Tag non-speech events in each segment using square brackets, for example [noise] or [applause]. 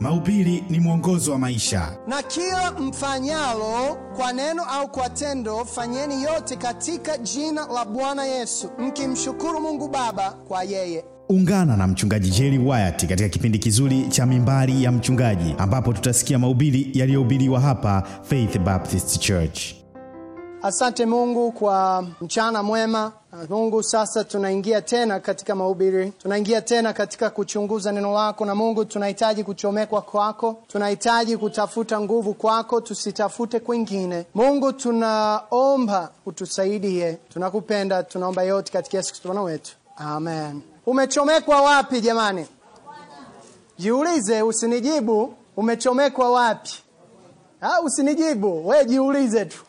Mahubiri ni mwongozo wa maisha. Na kila mfanyalo kwa neno au kwa tendo, fanyeni yote katika jina la Bwana Yesu, mkimshukuru Mungu Baba kwa yeye. Ungana na mchungaji Jerry Wyatt katika kipindi kizuri cha Mimbari ya Mchungaji, ambapo tutasikia mahubiri yaliyohubiriwa hapa Faith Baptist Church. Asante Mungu kwa mchana mwema. Mungu, sasa tunaingia tena katika mahubiri, tunaingia tena katika kuchunguza neno lako. Na Mungu, tunahitaji kuchomekwa kwako, tunahitaji kutafuta nguvu kwako, tusitafute kwingine. Mungu, tunaomba utusaidie, tunakupenda, tunaomba yote katika Yesu Kristo Bwana wetu, amen. Umechomekwa wapi jamani? Jiulize, usinijibu umechomekwa wapi. Ha, usinijibu we, jiulize tu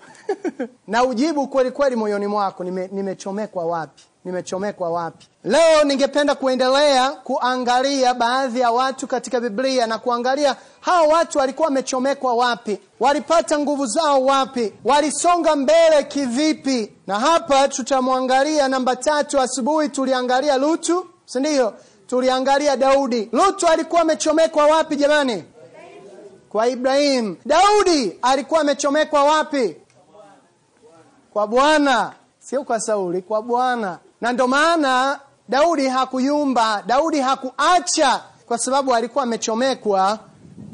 na ujibu kweli kweli moyoni mwako, nime, nimechomekwa wapi? Nimechomekwa wapi? Leo ningependa kuendelea kuangalia baadhi ya watu katika Biblia na kuangalia hawa watu walikuwa wamechomekwa wapi, walipata nguvu zao wapi, walisonga mbele kivipi. Na hapa tutamwangalia namba tatu. Asubuhi tuliangalia Lutu, si ndio? Tuliangalia Daudi. Lutu alikuwa amechomekwa wapi jamani? Kwa Ibrahimu. Daudi alikuwa amechomekwa wapi? Kwa Bwana, sio kwa Sauli, kwa Bwana. Na ndio maana Daudi hakuyumba, Daudi hakuacha, kwa sababu alikuwa amechomekwa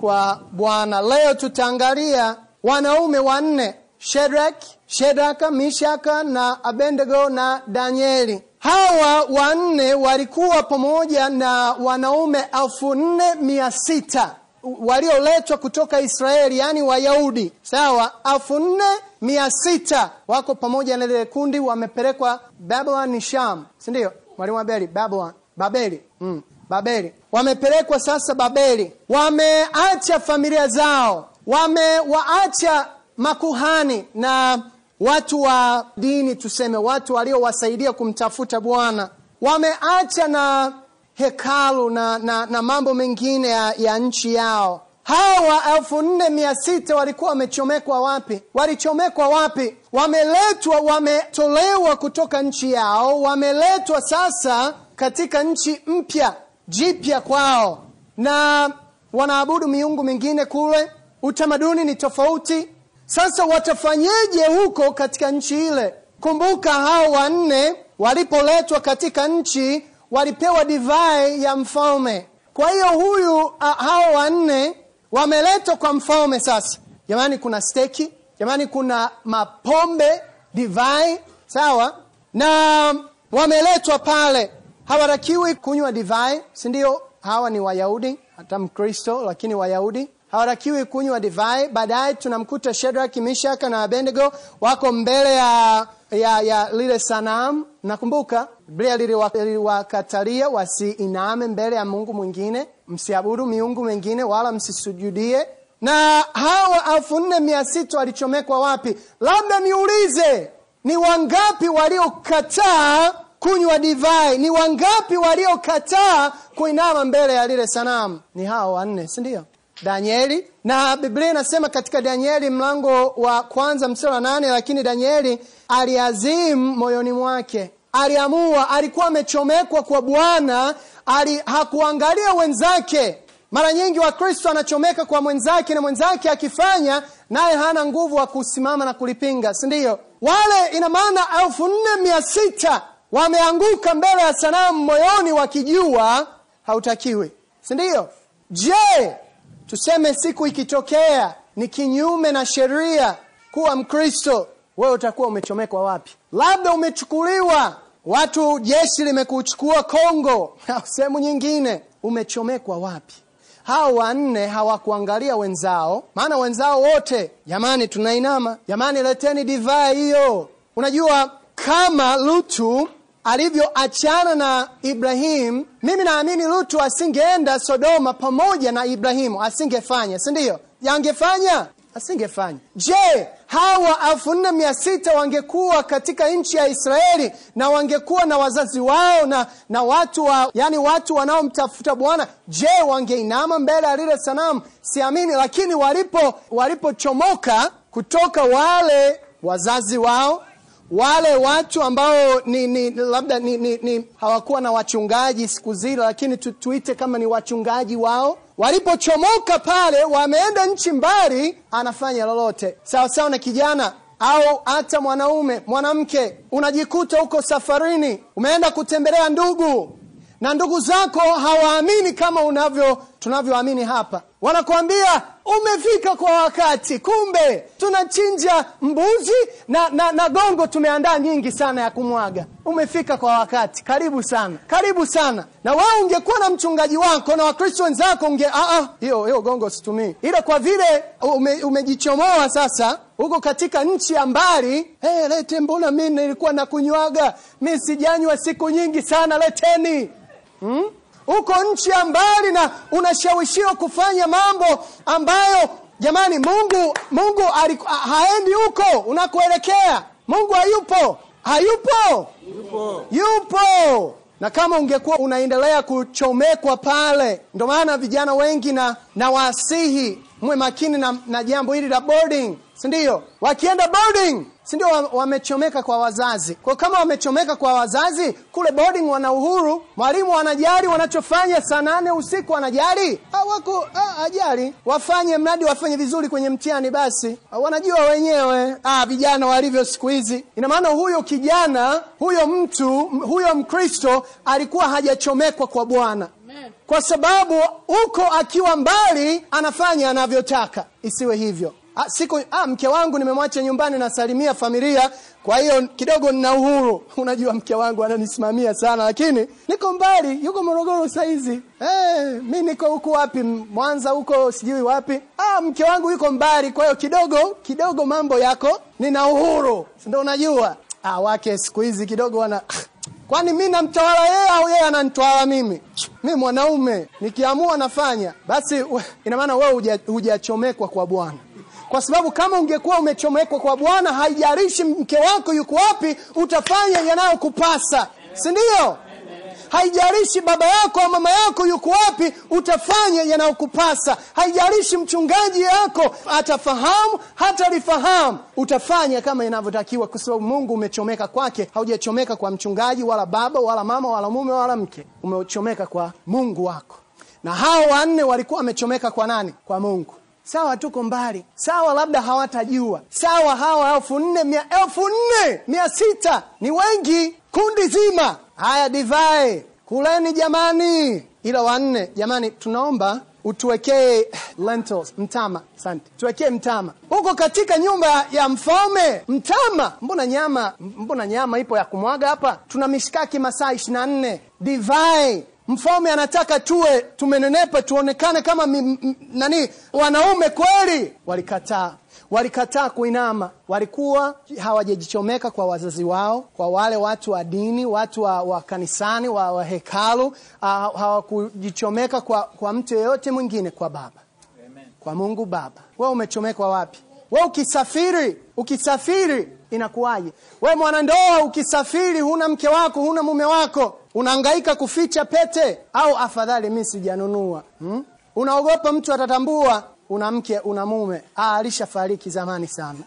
kwa Bwana. Leo tutaangalia wanaume wanne, Shedrak, Shedraka, Mishaka na Abednego na Danieli. Hawa wanne walikuwa pamoja na wanaume elfu nne mia sita walioletwa kutoka Israeli, yaani Wayahudi, sawa, elfu nne mia sita wako pamoja na lile kundi, wamepelekwa Babylon, Sham, si ndio? Mwalimu Abeli, Babylon, Babeli, mm, Babeli, wamepelekwa sasa Babeli. Wameacha familia zao, wamewaacha makuhani na watu wa dini, tuseme watu waliowasaidia kumtafuta Bwana, wameacha na hekalu na, na, na mambo mengine ya, ya nchi yao. Hawa elfu nne mia sita walikuwa wamechomekwa wapi? Walichomekwa wapi? Wameletwa, wametolewa kutoka nchi yao, wameletwa sasa katika nchi mpya jipya kwao, na wanaabudu miungu mingine kule. Utamaduni ni tofauti. Sasa watafanyeje huko katika nchi ile? Kumbuka hao wanne walipoletwa katika nchi walipewa divai ya mfalme. Kwa hiyo huyu uh, hao wanne wameletwa kwa mfalme. Sasa jamani, kuna steki jamani, kuna mapombe, divai, sawa, na wameletwa pale. Hawatakiwi kunywa divai, si ndio? Hawa ni Wayahudi, hata Mkristo lakini Wayahudi hawatakiwi kunywa divai. Baadaye tunamkuta Shadrach, Mishaka na Abednego wako mbele ya ya, ya lile sanamu. Nakumbuka Biblia liliwakatalia wasiiname mbele ya Mungu mwingine, msiabudu miungu mingine wala msisujudie. Na hawa elfu nne mia sita walichomekwa wapi? Labda niulize, ni wangapi waliokataa kunywa divai? Ni wangapi waliokataa kuinama mbele ya lile sanamu? Ni hawa wanne, si ndio? Danieli na Biblia inasema katika Danieli mlango wa kwanza mstari wa nane, lakini Danieli aliazimu moyoni mwake, aliamua, alikuwa amechomekwa kwa Bwana, ali hakuangalia wenzake. Mara nyingi Wakristo anachomeka kwa mwenzake, na mwenzake akifanya naye hana nguvu wa kusimama na kulipinga, si ndio? Wale ina maana elfu nne mia sita wameanguka mbele ya sanamu moyoni, wakijua hautakiwi, si ndio? Je, tuseme siku ikitokea ni kinyume na sheria kuwa Mkristo, wewe utakuwa umechomekwa wapi? Labda umechukuliwa, watu jeshi limekuchukua Kongo [laughs] au sehemu nyingine, umechomekwa wapi? Hao wanne hawakuangalia wenzao, maana wenzao wote, jamani, tunainama, jamani, leteni divai hiyo. Unajua kama Lutu alivyoachana na Ibrahimu, mimi naamini Lutu asingeenda Sodoma pamoja na Ibrahimu, asingefanya, si ndio? Yangefanya? Asingefanya. Je, hawa elfu nne mia sita wangekuwa katika nchi ya Israeli na wangekuwa na wazazi wao na, na watu wa, yani watu wanaomtafuta Bwana, je, wangeinama mbele ya lile sanamu? Siamini. Lakini walipo walipochomoka kutoka wale wazazi wao wale watu ambao ni, ni labda ni, ni, ni hawakuwa na wachungaji siku zile, lakini tu, tuite kama ni wachungaji wao. Walipochomoka pale, wameenda nchi mbali, anafanya lolote. Sawa sawa na kijana au hata mwanaume mwanamke, unajikuta huko safarini, umeenda kutembelea ndugu. Na ndugu zako hawaamini kama unavyo tunavyoamini hapa. Wanakuambia umefika kwa wakati, kumbe tunachinja mbuzi na, na, na gongo tumeandaa nyingi sana ya kumwaga. Umefika kwa wakati, karibu sana, karibu sana. Na wewe ungekuwa na mchungaji wako na Wakristo wenzako unge hiyo hiyo gongo situmii, ila kwa vile ume, umejichomoa sasa huko katika nchi ya mbali. Hey, lete, mbona mi nilikuwa nakunywaga, mi sijanywa siku nyingi sana, leteni hmm? Uko nchi ya mbali na unashawishiwa kufanya mambo ambayo jamani, Mungu Mungu haendi huko unakuelekea. Mungu hayupo, hayupo, yupo, yupo. Na kama ungekuwa unaendelea kuchomekwa pale, ndio maana vijana wengi na na wasihi mwe makini na, na jambo hili la boarding, si ndio? Wakienda boarding si ndio wamechomeka kwa wazazi. Kwa kama wamechomeka kwa wazazi, kule boarding wana uhuru, mwalimu anajali wanachofanya saa nane usiku, anajali hawako ajali, wafanye mradi wafanye vizuri kwenye mtihani, basi wanajua wenyewe. Ah, vijana walivyo siku hizi. Ina maana huyo kijana, huyo mtu, huyo Mkristo alikuwa hajachomekwa kwa Bwana kwa sababu huko akiwa mbali anafanya anavyotaka. Isiwe hivyo. Ah, siku ah, mke wangu nimemwacha nyumbani nasalimia familia, kwa hiyo kidogo nina uhuru. [laughs] Unajua mke wangu ananisimamia sana, lakini niko mbali, yuko Morogoro saizi. Hey, mi niko huko wapi, Mwanza huko sijui wapi. Ah, mke wangu yuko mbali, kwa hiyo kidogo kidogo mambo yako, nina uhuru, ndio unajua. Ah, wake siku hizi kidogo wana kwani mi namtawala yeye au yeye ananitawala mimi? Mi mwanaume nikiamua nafanya. Basi ina maana wewe hujachomekwa kwa Bwana kwa sababu kama ungekuwa umechomekwa kwa Bwana, haijalishi mke wako yuko wapi, utafanya yanayokupasa, si ndio? Haijalishi baba yako au mama yako yuko wapi, utafanya yanayokupasa. Haijalishi mchungaji yako atafahamu hatalifahamu, utafanya kama inavyotakiwa, kwa sababu Mungu umechomeka kwake. Haujachomeka kwa mchungaji wala baba wala mama wala mume wala mke, umechomeka kwa Mungu wako. Na hao wanne walikuwa wamechomeka kwa nani? Kwa Mungu. Sawa, tuko mbali, sawa, labda hawatajua, sawa, hawa elfu nne mia elfu nne mia sita ni wengi, kundi zima. Haya, divai kuleni jamani, ila wanne jamani, tunaomba utuwekee lentils, mtama. Asante, tuwekee mtama huko katika nyumba ya mfalme. Mtama, mbona nyama, mbona nyama ipo ya kumwaga hapa? Tuna mishikaki masaa ishirini na nne. Divai Mfalme anataka tuwe tumenenepa, tuonekane kama mi, m, nani wanaume kweli. Walikataa, walikataa kuinama. Walikuwa hawajajichomeka kwa wazazi wao, kwa wale watu wa dini, watu wa, wa kanisani, wa, wa hekalu. Uh, hawakujichomeka kwa, kwa mtu yeyote mwingine, kwa Baba. Amen. Kwa Mungu Baba. Wewe umechomekwa wapi? Wewe ukisafiri, ukisafiri inakuwaje? We mwanandoa, ukisafiri, huna mke wako, huna mume wako unahangaika kuficha pete au afadhali mi sijanunua hmm? Unaogopa mtu atatambua una mke una mume, ah, alishafariki zamani sana,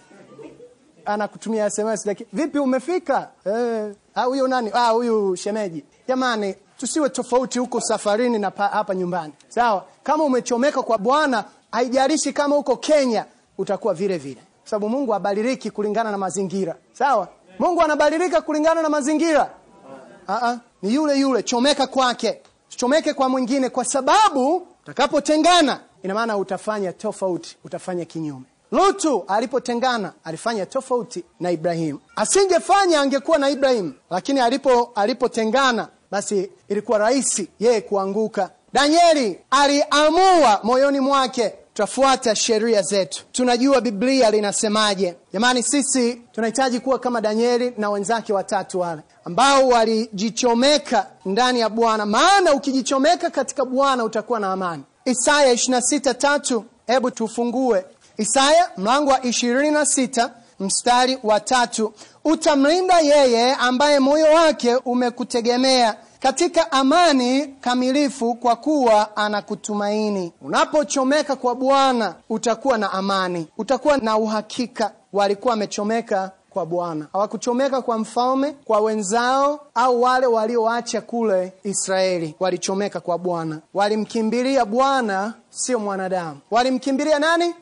anakutumia SMS like, vipi umefika? Eh, huyu nani? Ah, huyu shemeji. Jamani, tusiwe tofauti huko safarini na pa, hapa nyumbani, sawa? Kama umechomeka kwa Bwana, haijalishi kama uko Kenya, utakuwa vile vile, sababu Mungu abadiliki kulingana na mazingira, sawa? Mungu anabadilika kulingana na mazingira. Aa, ni yule yule, chomeka kwake, chomeke kwa mwingine, kwa sababu utakapotengana, ina maana utafanya tofauti, utafanya kinyume. Lutu alipotengana alifanya tofauti na Ibrahimu. Asingefanya angekuwa na Ibrahimu, lakini alipo alipotengana, basi ilikuwa rahisi yeye kuanguka. Danieli aliamua moyoni mwake tutafuata sheria zetu, tunajua Biblia linasemaje. Jamani, sisi tunahitaji kuwa kama Danieli na wenzake watatu wale ambao walijichomeka ndani ya Bwana, maana ukijichomeka katika Bwana utakuwa na amani. Isaya 26:3, hebu tufungue Isaya mlango wa 26 mstari wa tatu. Utamlinda yeye ambaye moyo wake umekutegemea katika amani kamilifu, kwa kuwa anakutumaini. Unapochomeka kwa Bwana utakuwa na amani, utakuwa na uhakika. Walikuwa wamechomeka kwa Bwana, hawakuchomeka kwa mfalme, kwa wenzao au wale walioacha kule Israeli. Walichomeka kwa Bwana, walimkimbilia Bwana, sio mwanadamu. Walimkimbilia nani?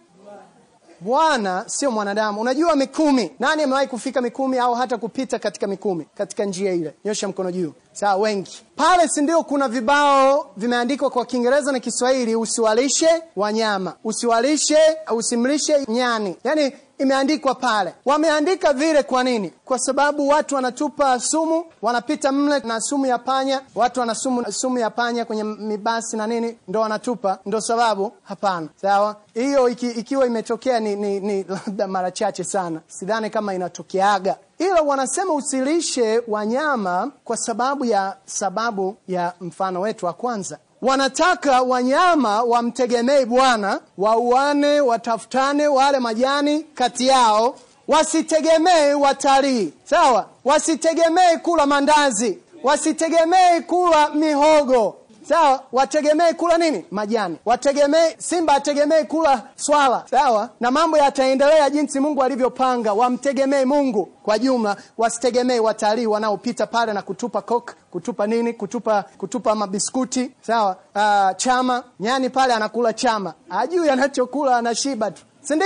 Bwana sio mwanadamu. Unajua Mikumi, nani amewahi kufika Mikumi au hata kupita katika Mikumi, katika njia ile? Nyosha mkono juu. Sawa, wengi pale, si ndio? Kuna vibao vimeandikwa kwa Kiingereza na Kiswahili, usiwalishe wanyama, usiwalishe, usimlishe nyani, yaani imeandikwa pale. Wameandika vile kwa nini? Kwa sababu watu wanatupa sumu, wanapita mle na sumu ya panya, watu wana sumu, sumu ya panya kwenye mibasi na nini, ndo wanatupa, ndo sababu? Hapana. Sawa, hiyo iki, ikiwa imetokea ni, ni, ni [laughs] labda mara chache sana, sidhani kama inatokeaga ila wanasema usilishe wanyama kwa sababu ya sababu ya mfano wetu wa kwanza. Wanataka wanyama wamtegemee Bwana, wauane, watafutane, wale majani kati yao, wasitegemee watalii. Sawa, wasitegemee kula mandazi, wasitegemee kula mihogo Sawa, wategemee kula nini? Majani. Wategemee simba, ategemee kula swala. Sawa, na mambo yataendelea jinsi Mungu alivyopanga. Wamtegemee Mungu kwa jumla, wasitegemee watalii wanaopita pale na kutupa coke, kutupa nini, kutupa kutupa mabiskuti. Sawa. Uh, chama nyani pale anakula chama, ajui anachokula, anashiba tu, si?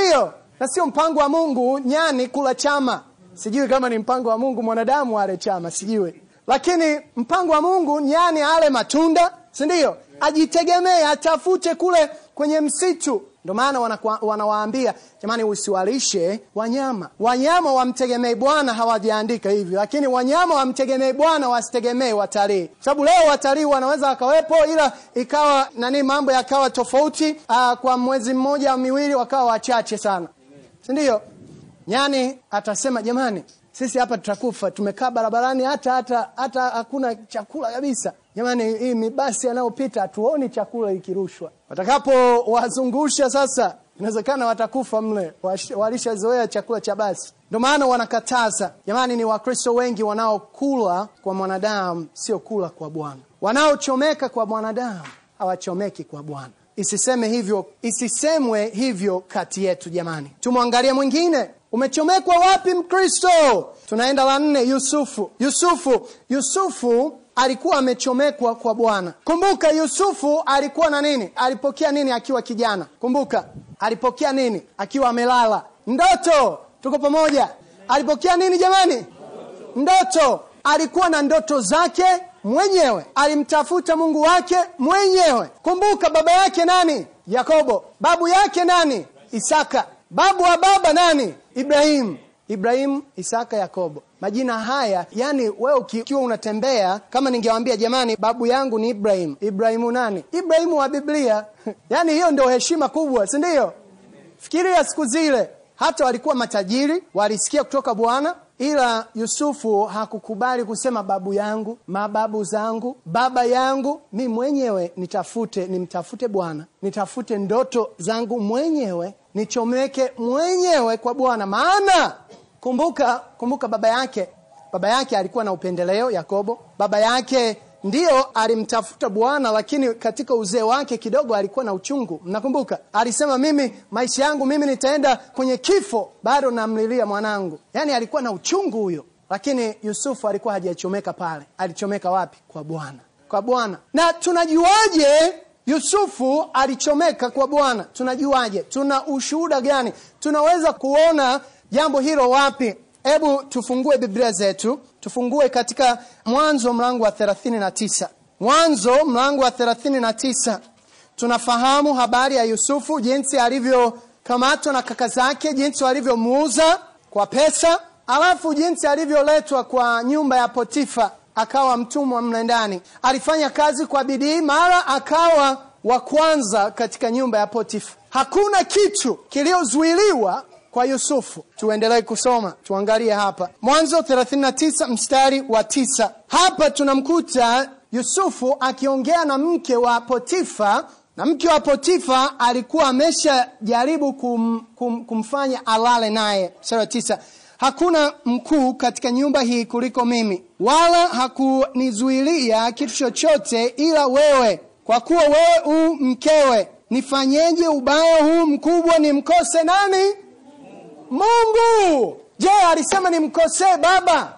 Na sio mpango wa Mungu nyani kula chama. Sijui kama ni mpango wa Mungu mwanadamu ale chama, sijui lakini mpango wa Mungu nyani ale matunda, si ndio? Ajitegemee, atafute kule kwenye msitu. Ndio maana wanawaambia jamani, usiwalishe wanyama. Wanyama wamtegemee Bwana, hawajaandika hivyo, lakini wanyama wamtegemee Bwana, wasitegemee watalii, sababu leo watalii wanaweza wakawepo, ila ikawa nani, mambo yakawa tofauti. Aa, kwa mwezi mmoja miwili wakawa wachache sana, si ndio? Nyani atasema jamani sisi hapa tutakufa, tumekaa barabarani, hata hata hata hakuna chakula kabisa. Jamani, hii mibasi yanayopita hatuoni chakula ikirushwa. Watakapowazungusha sasa, inawezekana watakufa mle, walishazoea chakula cha basi. Ndio maana wanakataza. Jamani, ni Wakristo wengi wanaokula kwa mwanadamu, sio kula kwa Bwana. Wanaochomeka kwa mwanadamu hawachomeki kwa Bwana. Isiseme hivyo, isisemwe hivyo kati yetu. Jamani, tumwangalie mwingine. Umechomekwa wapi Mkristo? Tunaenda la nne, Yusufu. Yusufu, Yusufu alikuwa amechomekwa kwa Bwana. Kumbuka Yusufu alikuwa na nini? Alipokea nini akiwa kijana? Kumbuka alipokea nini akiwa amelala? Ndoto. Tuko pamoja? Alipokea nini jamani? Ndoto. Alikuwa na ndoto zake mwenyewe, alimtafuta Mungu wake mwenyewe. Kumbuka baba yake nani? Yakobo. Babu yake nani? Isaka. Babu wa baba nani? Ibrahimu. Ibrahimu, Isaka, Yakobo. Majina haya yani, wewe ukiwa unatembea kama ningewambia jamani, babu yangu ni Ibrahimu. Ibrahimu nani? Ibrahimu wa Biblia. [laughs] yani hiyo ndio heshima kubwa, si ndio? Fikiria siku zile, hata walikuwa matajiri, walisikia kutoka Bwana, ila Yusufu hakukubali kusema babu yangu, mababu zangu, baba yangu. Mi mwenyewe nitafute, nimtafute Bwana, nitafute ndoto zangu mwenyewe nichomeke mwenyewe kwa Bwana. Maana kumbuka, kumbuka baba yake, baba yake alikuwa na upendeleo. Yakobo baba yake ndiyo alimtafuta Bwana, lakini katika uzee wake kidogo alikuwa na uchungu. Mnakumbuka alisema, mimi maisha yangu mimi nitaenda kwenye kifo, bado namlilia mwanangu. Yaani alikuwa na uchungu huyo, lakini Yusufu alikuwa hajachomeka pale. Alichomeka wapi? Kwa Bwana, kwa Bwana. Na tunajuaje Yusufu alichomeka kwa Bwana? Tunajuaje? Tuna ushuhuda gani? Tunaweza kuona jambo hilo wapi? Hebu tufungue Biblia zetu, tufungue katika Mwanzo mlango wa thelathini na tisa. Mwanzo mlango wa thelathini na tisa. Tunafahamu habari ya Yusufu, jinsi alivyokamatwa na kaka zake, jinsi walivyomuuza kwa pesa, alafu jinsi alivyoletwa kwa nyumba ya Potifa akawa mtumwa mle ndani. Alifanya kazi kwa bidii, mara akawa wa kwanza katika nyumba ya Potifa. Hakuna kitu kiliozuiliwa kwa Yusufu. Tuendelee kusoma, tuangalie hapa Mwanzo 39 mstari wa tisa. Hapa tunamkuta Yusufu akiongea na mke wa Potifa, na mke wa Potifa alikuwa ameshajaribu kum, kum, kumfanya alale naye. Mstari tisa Hakuna mkuu katika nyumba hii kuliko mimi, wala hakunizuilia kitu chochote ila wewe, kwa kuwa wewe u mkewe. Nifanyeje ubaya huu mkubwa nimkose nani? Mungu. je alisema nimkosee baba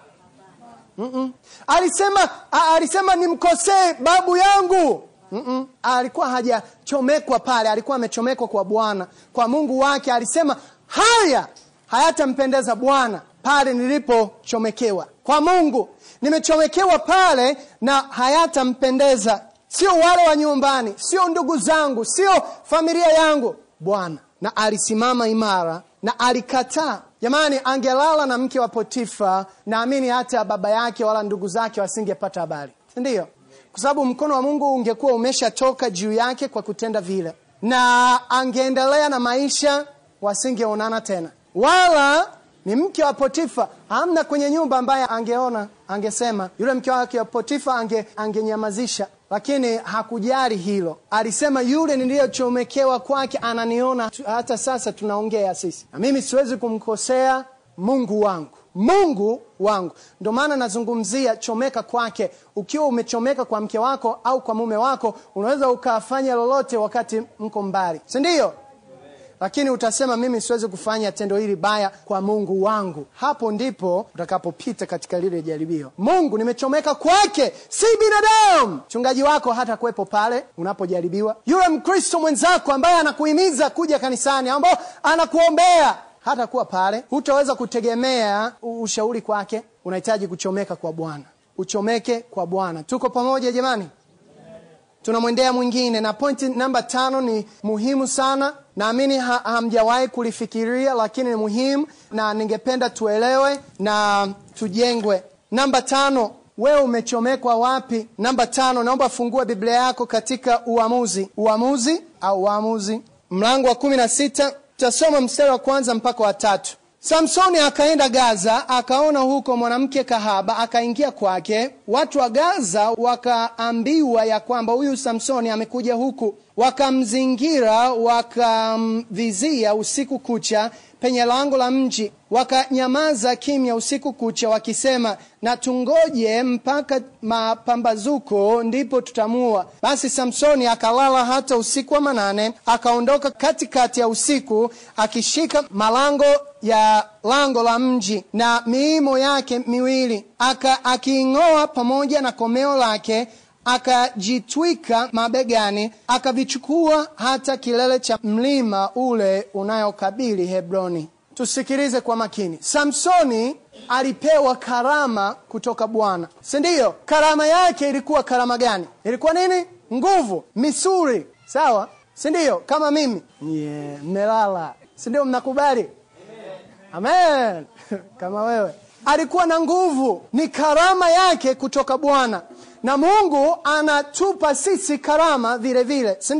Mm-mm. alisema a- alisema nimkosee babu yangu Mm-mm. alikuwa hajachomekwa pale alikuwa amechomekwa kwa bwana kwa mungu wake alisema haya hayatampendeza bwana pale nilipochomekewa kwa mungu nimechomekewa pale na hayatampendeza sio wale wa nyumbani sio ndugu zangu sio familia yangu bwana na alisimama imara na alikataa. Jamani angelala na mke wa potifa naamini hata baba yake wala ndugu zake wasingepata habari. Sindio kwa sababu mkono wa mungu ungekuwa umeshatoka juu yake kwa kutenda vile. Na angeendelea na maisha wasingeonana tena. Wala ni mke wa potifa. Hamna kwenye nyumba ambaye angeona angesema. Yule mke wake wa potifa ange, angenyamazisha lakini hakujali hilo. Alisema yule niliyochomekewa kwake ananiona hata sasa tunaongea sisi. Na mimi siwezi kumkosea mungu wangu. Mungu wangu. Ndio maana nazungumzia chomeka kwake. Ukiwa umechomeka kwa mke wako au kwa mume wako unaweza ukafanya lolote wakati mko mbali. Si ndio lakini utasema mimi siwezi kufanya tendo hili baya kwa mungu wangu. Hapo ndipo utakapopita katika lile jaribio. Mungu nimechomeka kwake si binadamu. Mchungaji wako hata kuwepo pale unapojaribiwa. Yule mkristo mwenzako ambaye anakuhimiza kuja kanisani ambao anakuombea hata kuwa pale hutaweza kutegemea ushauri kwake. Unahitaji kuchomeka kwa bwana. Uchomeke kwa bwana. Tuko pamoja jamani tunamwendea mwingine na pointi namba tano ni muhimu sana. Naamini ha, hamjawahi kulifikiria lakini ni muhimu na ningependa tuelewe na tujengwe. Namba tano wewe umechomekwa wapi? Namba tano naomba fungue biblia yako katika uamuzi. Uamuzi au uamuzi. Mlango wa kumi na sita tutasoma mstari wa kwanza mpaka wa tatu samsoni akaenda gaza akaona huko mwanamke kahaba akaingia kwake. Watu wa gaza wakaambiwa ya kwamba huyu samsoni amekuja huku. Wakamzingira wakamvizia usiku kucha penye lango la mji wakanyamaza kimya usiku kucha wakisema na tungoje mpaka mapambazuko ndipo tutamua. Basi samsoni akalala hata usiku wa manane akaondoka katikati ya usiku akishika malango ya lango la mji na miimo yake miwili aka akiing'oa pamoja na komeo lake akajitwika mabegani akavichukua hata kilele cha mlima ule unayokabili hebroni. Tusikilize kwa makini. Samsoni alipewa karama kutoka bwana. Si ndiyo karama yake ilikuwa karama gani? Ilikuwa nini? Nguvu misuri. Sawa? Si ndiyo kama mimi. Yeah, mmelala. Si ndio? Mnakubali? Amen. [laughs] Kama wewe. Alikuwa na nguvu. Ni karama yake kutoka bwana na mungu anatupa sisi karama vile vile si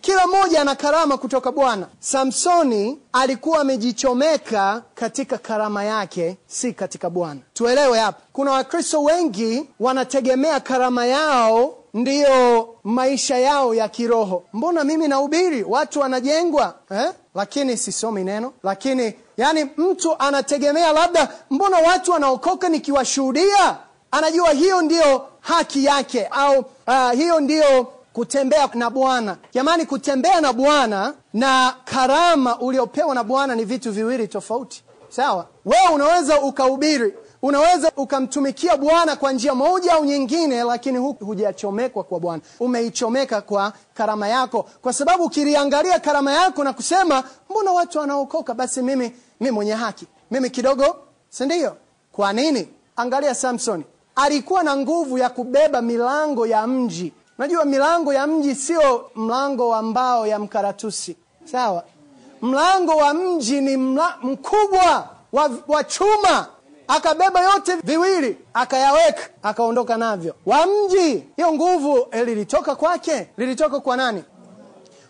kila mmoja ana karama kutoka bwana. Samsoni alikuwa amejichomeka katika karama yake si katika bwana. Tuelewe hapa. Kuna wakristo wengi wanategemea karama yao ndiyo maisha yao ya kiroho. Mbona mimi nahubiri? Watu wanajengwa eh? lakini sisomi neno. Lakini yani mtu anategemea labda mbona watu wanaokoka nikiwashuhudia? Anajua hiyo ndiyo haki yake au uh, hiyo ndiyo kutembea na bwana. Jamani kutembea na bwana na karama uliopewa na bwana ni vitu viwili tofauti. Sawa? Wewe unaweza ukahubiri unaweza ukamtumikia bwana kwa njia moja au nyingine lakini huku hujachomekwa kwa bwana. Umeichomeka kwa karama yako. Kwa sababu ukiliangalia karama yako na kusema mbona watu wanaokoka? Basi mimi mi mwenye haki. Mimi kidogo sindio kwa nini? Angalia samsoni alikuwa na nguvu ya kubeba milango ya mji. Najua milango ya mji sio mlango wa mbao ya mkaratusi. Sawa? Mlango wa mji ni mla, mkubwa wa, wa chuma. Akabeba yote viwili akayaweka akaondoka navyo. Wa mji hiyo nguvu eh, lilitoka kwake? Lilitoka kwa nani?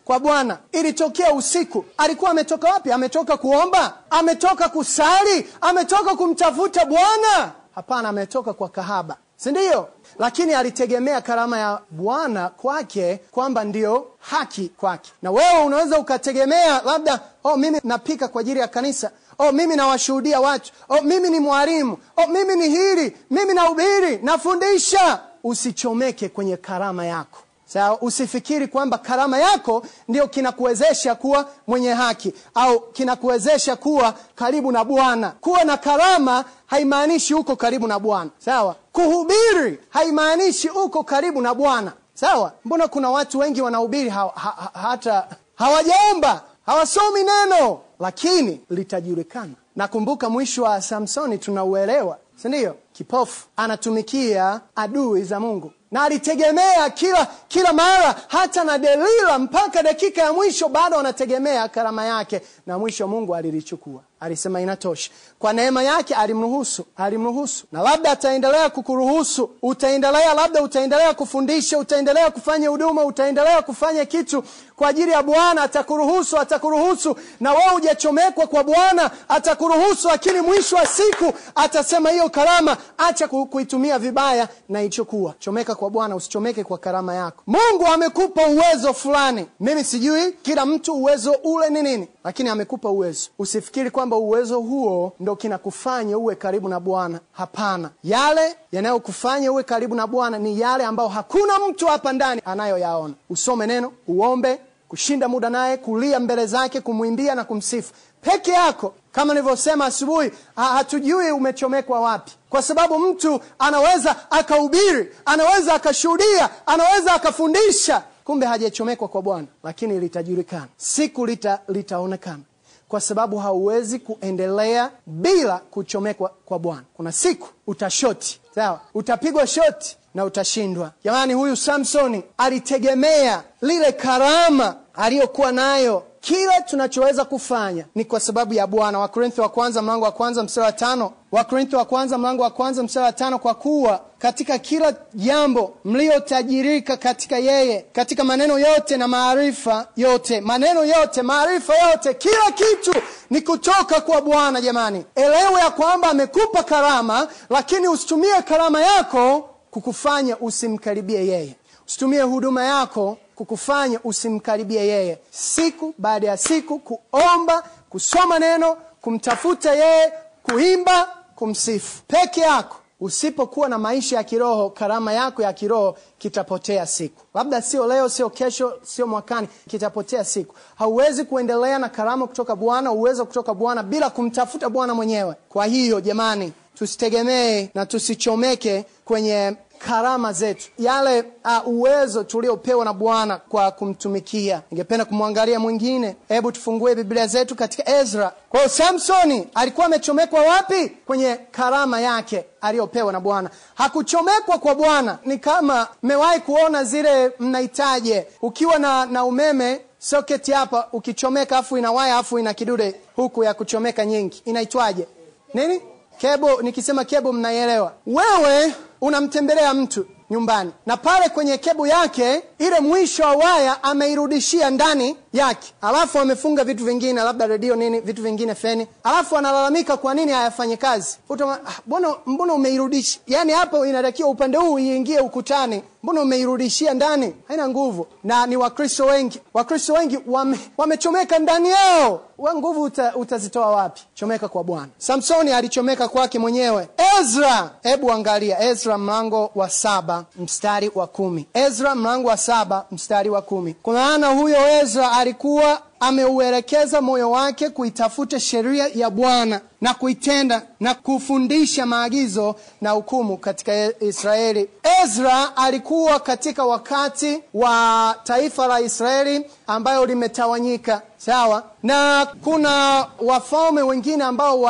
Kwa bwana. Ilitokea usiku. Alikuwa ametoka wapi? Ametoka kuomba? Ametoka kusali? Ametoka kumtafuta bwana hapana ametoka kwa kahaba. Si ndio? Lakini alitegemea karama ya bwana kwake kwamba ndiyo haki kwake. Na wewe unaweza ukategemea labda oh mimi napika kwa ajili ya kanisa. Oh mimi nawashuhudia watu. Oh mimi ni mwalimu. Oh mimi ni hili. Mimi nahubiri nafundisha. Usichomeke kwenye karama yako sawa usifikiri kwamba karama yako ndio kinakuwezesha kuwa mwenye haki au kinakuwezesha kuwa karibu na bwana. Kuwa na karama haimaanishi uko karibu na bwana. Sawa? Kuhubiri haimaanishi uko karibu na bwana. Sawa? Mbona kuna watu wengi wanahubiri ha, ha, ha, hata hawajaomba hawasomi neno lakini litajulikana. Nakumbuka mwisho wa samsoni tunauelewa sindio kipofu anatumikia adui za mungu. Na alitegemea kila kila mara hata na delila mpaka dakika ya mwisho bado anategemea karama yake na mwisho mungu alilichukua. Alisema inatosha. Kwa neema yake alimruhusu alimruhusu. Na labda ataendelea kukuruhusu utaendelea labda utaendelea kufundisha utaendelea kufanya huduma utaendelea kufanya kitu kwa ajili ya bwana atakuruhusu atakuruhusu. Na wewe hujachomekwa kwa bwana atakuruhusu lakini mwisho wa siku atasema hiyo karama acha kuitumia vibaya na ichokuwa. chomeka kwa bwana usichomeke kwa karama yako. Mungu amekupa uwezo fulani. Mimi sijui kila mtu uwezo ule ni nini lakini amekupa uwezo. Usifikiri kwamba uwezo huo ndo kinakufanya uwe karibu na bwana. Hapana. Yale yanayokufanya uwe karibu na bwana ni yale ambayo hakuna mtu hapa ndani anayoyaona. Usome neno uombe kushinda muda naye kulia mbele zake kumwimbia na kumsifu peke yako kama nilivyosema asubuhi hatujui umechomekwa wapi. Kwa sababu mtu anaweza akahubiri anaweza akashuhudia anaweza akafundisha. Kumbe hajachomekwa kwa bwana lakini litajulikana. Siku lita, litaonekana. Kwa sababu hauwezi kuendelea bila kuchomekwa kwa bwana. Kuna siku utashoti sawa? Utapigwa shoti na utashindwa. Jamani huyu samsoni alitegemea lile karama aliyokuwa nayo kila tunachoweza kufanya ni kwa sababu ya bwana. Wakorintho wa kwanza mlango wa kwanza mstari wa tano. Wakorintho wa kwanza mlango wa kwanza mstari wa tano kwa kuwa katika kila jambo mliotajirika katika yeye katika maneno yote na maarifa yote maneno yote maarifa yote kila kitu ni kutoka kwa bwana. Jamani elewe ya kwamba amekupa karama lakini usitumie karama yako kukufanya usimkaribie yeye. Usitumie huduma yako kukufanya usimkaribie yeye. Siku baada ya siku kuomba kusoma neno kumtafuta yeye kuimba kumsifu. Peke yako. Usipokuwa na maisha ya kiroho karama yako ya kiroho kitapotea siku. Labda sio leo sio kesho sio mwakani kitapotea siku. Hauwezi kuendelea na karama kutoka bwana uwezo kutoka bwana bila kumtafuta bwana mwenyewe. Kwa hiyo jamani tusitegemee na tusichomeke kwenye karama zetu yale uh, uwezo tuliopewa na bwana kwa kumtumikia. Ningependa kumwangalia mwingine. Hebu tufungue biblia zetu katika ezra. Kwa hiyo samsoni alikuwa amechomekwa wapi? Kwenye karama yake aliyopewa na bwana. Hakuchomekwa kwa bwana. Ni kama mmewahi kuona zile mnahitaje ukiwa na, na umeme soketi hapa ukichomeka afu ina waya afu ina kidude huku ya kuchomeka nyingi. Inaitwaje? Nini? Kebo nikisema kebo mnaielewa. Wewe unamtembelea mtu nyumbani. Na pale kwenye kebu yake ile mwisho wa waya ameirudishia ndani yake. Alafu amefunga vitu vingine labda redio nini vitu vingine feni. Alafu analalamika kwa nini hayafanyi kazi. Mbona ah, mbona umeirudisha yaani hapo inatakiwa upande huu iingie ukutani mbona umeirudishia ndani? Haina nguvu. Na ni wakristo wengi. Wakristo wengi wame, wamechomeka ndani yao. Wa nguvu uta, utazitoa wapi? Chomeka kwa bwana. Samsoni alichomeka kwake mwenyewe. Ezra! Hebu angalia ezra mlango wa saba mstari wa kumi. Ezra mlango wa saba mstari wa kumi. Kwa maana huyo ezra alikuwa ameuelekeza moyo wake kuitafuta sheria ya bwana na kuitenda na kufundisha maagizo na hukumu katika israeli. Ezra alikuwa katika wakati wa taifa la israeli ambayo limetawanyika sawa? Na kuna wafalme wengine ambao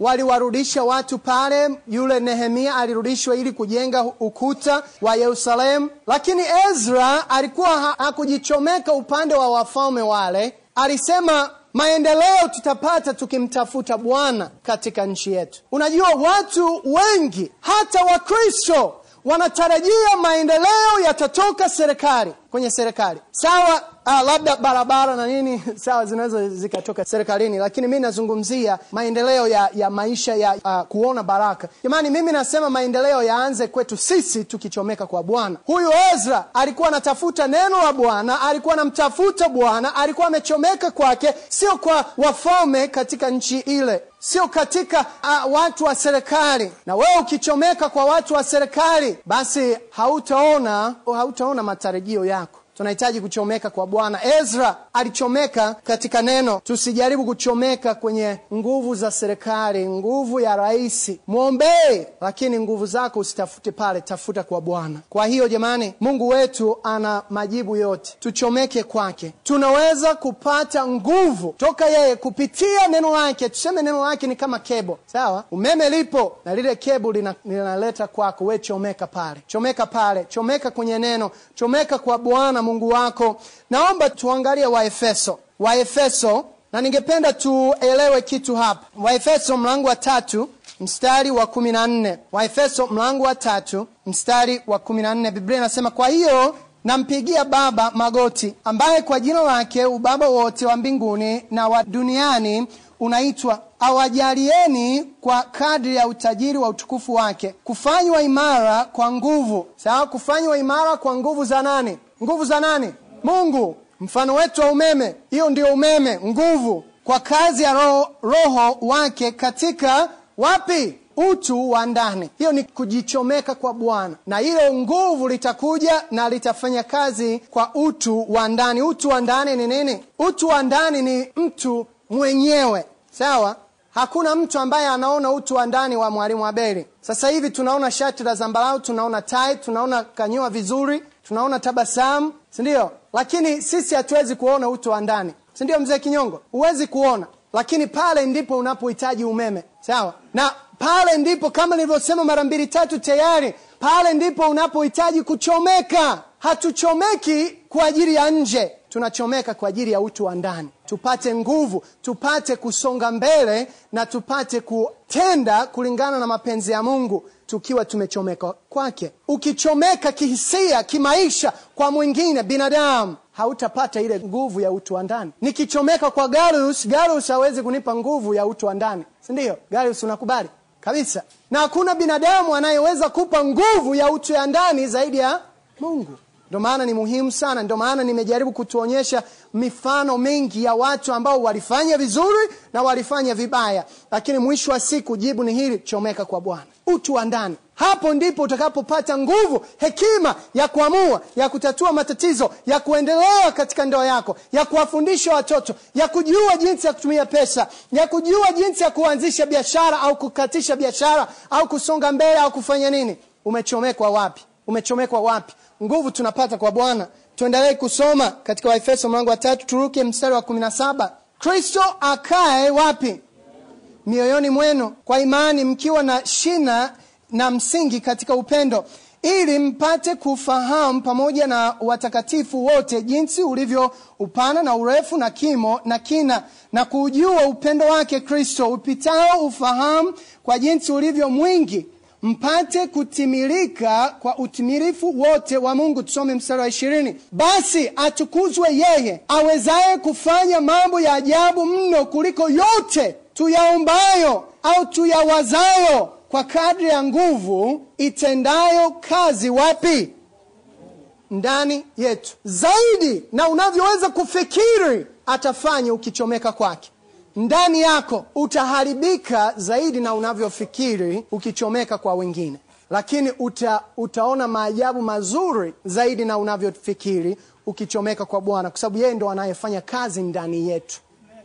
waliwarudisha wali watu pale. Yule nehemia alirudishwa ili kujenga ukuta wa yerusalemu. Lakini ezra alikuwa hakujichomeka upande wa wafalme wale. Alisema maendeleo tutapata tukimtafuta bwana katika nchi yetu. Unajua watu wengi hata wakristo wanatarajia maendeleo yatatoka serikali kwenye serikali. Sawa ah, labda barabara na nini [laughs] sawa zinaweza zikatoka serikalini lakini mi nazungumzia maendeleo ya, ya maisha ya uh, kuona baraka jamani mimi nasema maendeleo yaanze kwetu sisi tukichomeka kwa bwana huyu ezra alikuwa anatafuta neno la bwana alikuwa anamtafuta bwana alikuwa amechomeka kwake sio kwa wafalme katika nchi ile sio katika uh, watu wa serikali. Na wewe ukichomeka kwa watu wa serikali, basi hautaona hautaona matarajio yako. Tunahitaji kuchomeka kwa Bwana. Ezra alichomeka katika neno. Tusijaribu kuchomeka kwenye nguvu za serikali, nguvu ya rais. Mwombee, lakini nguvu zako usitafute pale, tafuta kwa Bwana. Kwa hiyo jamani, Mungu wetu ana majibu yote. Tuchomeke kwake, tunaweza kupata nguvu toka yeye kupitia neno lake. Tuseme neno lake ni kama kebo, sawa? Umeme lipo na lile kebo lina- kwako, we chomeka pale, chomeka pale, chomeka kwenye neno, chomeka kwa Bwana Mungu wako. Naomba tuangalie Waefeso, Waefeso, na ningependa tuelewe kitu hapa. Waefeso mlango wa tatu mstari wa kumi na nne Waefeso mlango wa tatu mstari wa kumi na nne Biblia inasema kwa hiyo nampigia Baba magoti, ambaye kwa jina lake ubaba wote wa mbinguni na wa duniani unaitwa, awajalieni kwa kadri ya utajiri wa utukufu wake kufanywa imara kwa nguvu. Sawa, kufanywa imara kwa nguvu za nani? Nguvu za nani? Mungu. Mfano wetu wa umeme, hiyo ndio umeme, nguvu, kwa kazi ya roho, roho wake katika wapi? Utu wa ndani. Hiyo ni kujichomeka kwa Bwana, na hilo nguvu litakuja na litafanya kazi kwa utu wa ndani. Utu wa ndani ni nini? Utu wa ndani ni mtu mwenyewe, sawa. Hakuna mtu ambaye anaona utu wa ndani wa mwalimu Abeli. Sasa hivi tunaona shati la zambarau, tunaona tai, tunaona kanyoa vizuri, tunaona tabasamu, si? Lakini sisi hatuwezi kuona utu wa ndani, si ndio? Mzee Kinyongo, huwezi kuona, lakini pale ndipo unapohitaji umeme, sawa? Na pale ndipo kama nilivyosema mara mbili tatu tayari, pale ndipo unapohitaji kuchomeka. Hatuchomeki kwa ajili ya nje, tunachomeka kwa ajili ya utu wa ndani, tupate nguvu, tupate kusonga mbele na tupate kutenda kulingana na mapenzi ya Mungu tukiwa tumechomeka kwake. Ukichomeka kihisia, kimaisha kwa mwingine binadamu hautapata ile nguvu ya utu wa ndani. Nikichomeka kwa Gaius, Gaius hawezi kunipa nguvu ya utu wa ndani, si ndio? Gaius, unakubali kabisa? Na hakuna binadamu anayeweza kupa nguvu ya utu ya ndani zaidi ya Mungu. Ndio maana ni muhimu sana. Ndio maana nimejaribu kutuonyesha mifano mingi ya watu ambao walifanya vizuri na walifanya vibaya, lakini mwisho wa siku jibu ni hili: chomeka kwa Bwana, utu wa ndani. Hapo ndipo utakapopata nguvu, hekima ya kuamua, ya kutatua matatizo, ya kuendelea katika ndoa yako, ya kuwafundisha watoto, ya kujua jinsi ya kutumia pesa, ya kujua jinsi ya kuanzisha biashara au kukatisha biashara au kusonga mbele au kufanya nini. Umechomekwa wapi? Umechomekwa wapi? Nguvu tunapata kwa Bwana. Tuendelee kusoma katika Waefeso mlango wa tatu, turuke mstari wa kumi na saba. Kristo akae wapi? Mioyoni mwenu kwa imani, mkiwa na shina na msingi katika upendo, ili mpate kufahamu pamoja na watakatifu wote jinsi ulivyo upana na urefu na kimo na kina, na kuujua upendo wake Kristo upitao ufahamu, kwa jinsi ulivyo mwingi mpate kutimilika kwa utimilifu wote wa Mungu. Tusome mstari wa ishirini. Basi atukuzwe yeye awezaye kufanya mambo ya ajabu mno kuliko yote tuyaombayo au tuyawazayo, kwa kadri ya nguvu itendayo kazi wapi? Ndani yetu. Zaidi na unavyoweza kufikiri, atafanya ukichomeka kwake ndani yako utaharibika zaidi na unavyofikiri ukichomeka kwa wengine, lakini uta, utaona maajabu mazuri zaidi na unavyofikiri ukichomeka kwa Bwana, kwa sababu yeye ndo anayefanya kazi ndani yetu.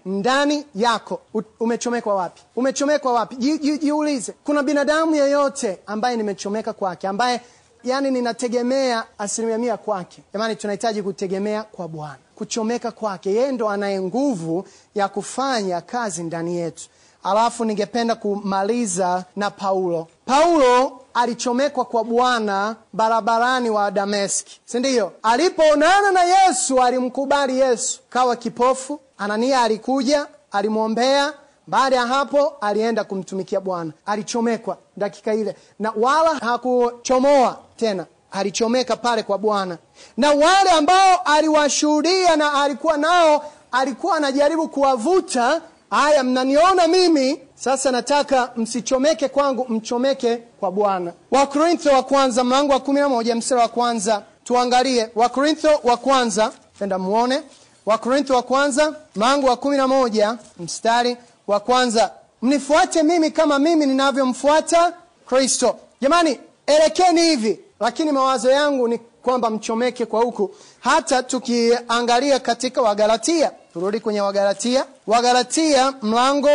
Ndani yako umechomekwa wapi? Umechomekwa wapi? Ji, ji, jiulize. Kuna binadamu yeyote ambaye nimechomeka kwake, ambaye yani ninategemea asilimia mia kwake? Jamani, tunahitaji kutegemea kwa Bwana kuchomeka kwake. Yeye ndo anaye nguvu ya kufanya kazi ndani yetu. Alafu ningependa kumaliza na Paulo. Paulo alichomekwa kwa Bwana barabarani wa Dameski, si ndio? Alipoonana na Yesu alimkubali Yesu, kawa kipofu. Anania alikuja alimwombea. Baada ya hapo alienda kumtumikia Bwana. Alichomekwa dakika ile, na wala hakuchomoa tena alichomeka pale kwa Bwana. Na wale ambao aliwashuhudia na alikuwa nao, alikuwa anajaribu kuwavuta, haya, mnaniona mimi sasa, nataka msichomeke kwangu, mchomeke kwa Bwana. Wakorintho wa kwanza mlango wa kumi na moja mstari wa kwanza tuangalie. Wakorintho wa kwanza, penda muone. Wakorintho wa kwanza mlango wa kumi na moja mstari wa kwanza. mnifuate mimi kama mimi ninavyomfuata Kristo. Jamani, elekeni hivi, lakini mawazo yangu ni kwamba mchomeke kwa huku. Hata tukiangalia katika Wagalatia, turudi kwenye Wagalatia, Wagalatia mlango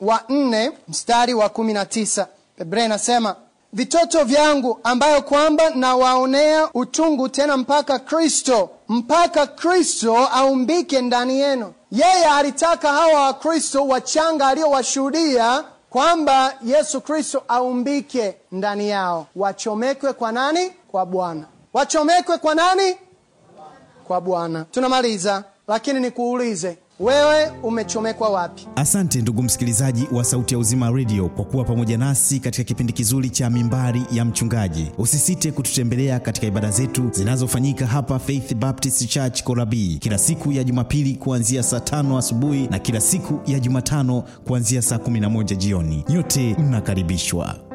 wa nne mstari wa kumi na tisa Biblia inasema vitoto vyangu ambayo kwamba nawaonea utungu tena mpaka Kristo, mpaka Kristo aumbike ndani yenu. Yeye alitaka hawa Wakristo wachanga aliyowashuhudia kwamba Yesu Kristo aumbike ndani yao, wachomekwe kwa nani? Kwa Bwana. Wachomekwe kwa nani? Kwa Bwana. Tunamaliza, lakini nikuulize wewe, umechomekwa wapi? Asante ndugu msikilizaji wa Sauti ya Uzima Radio kwa kuwa pamoja nasi katika kipindi kizuri cha Mimbari ya Mchungaji. Usisite kututembelea katika ibada zetu zinazofanyika hapa Faith Baptist Church Korabii kila siku ya Jumapili kuanzia saa tano asubuhi na kila siku ya Jumatano kuanzia saa 11 jioni. Nyote mnakaribishwa.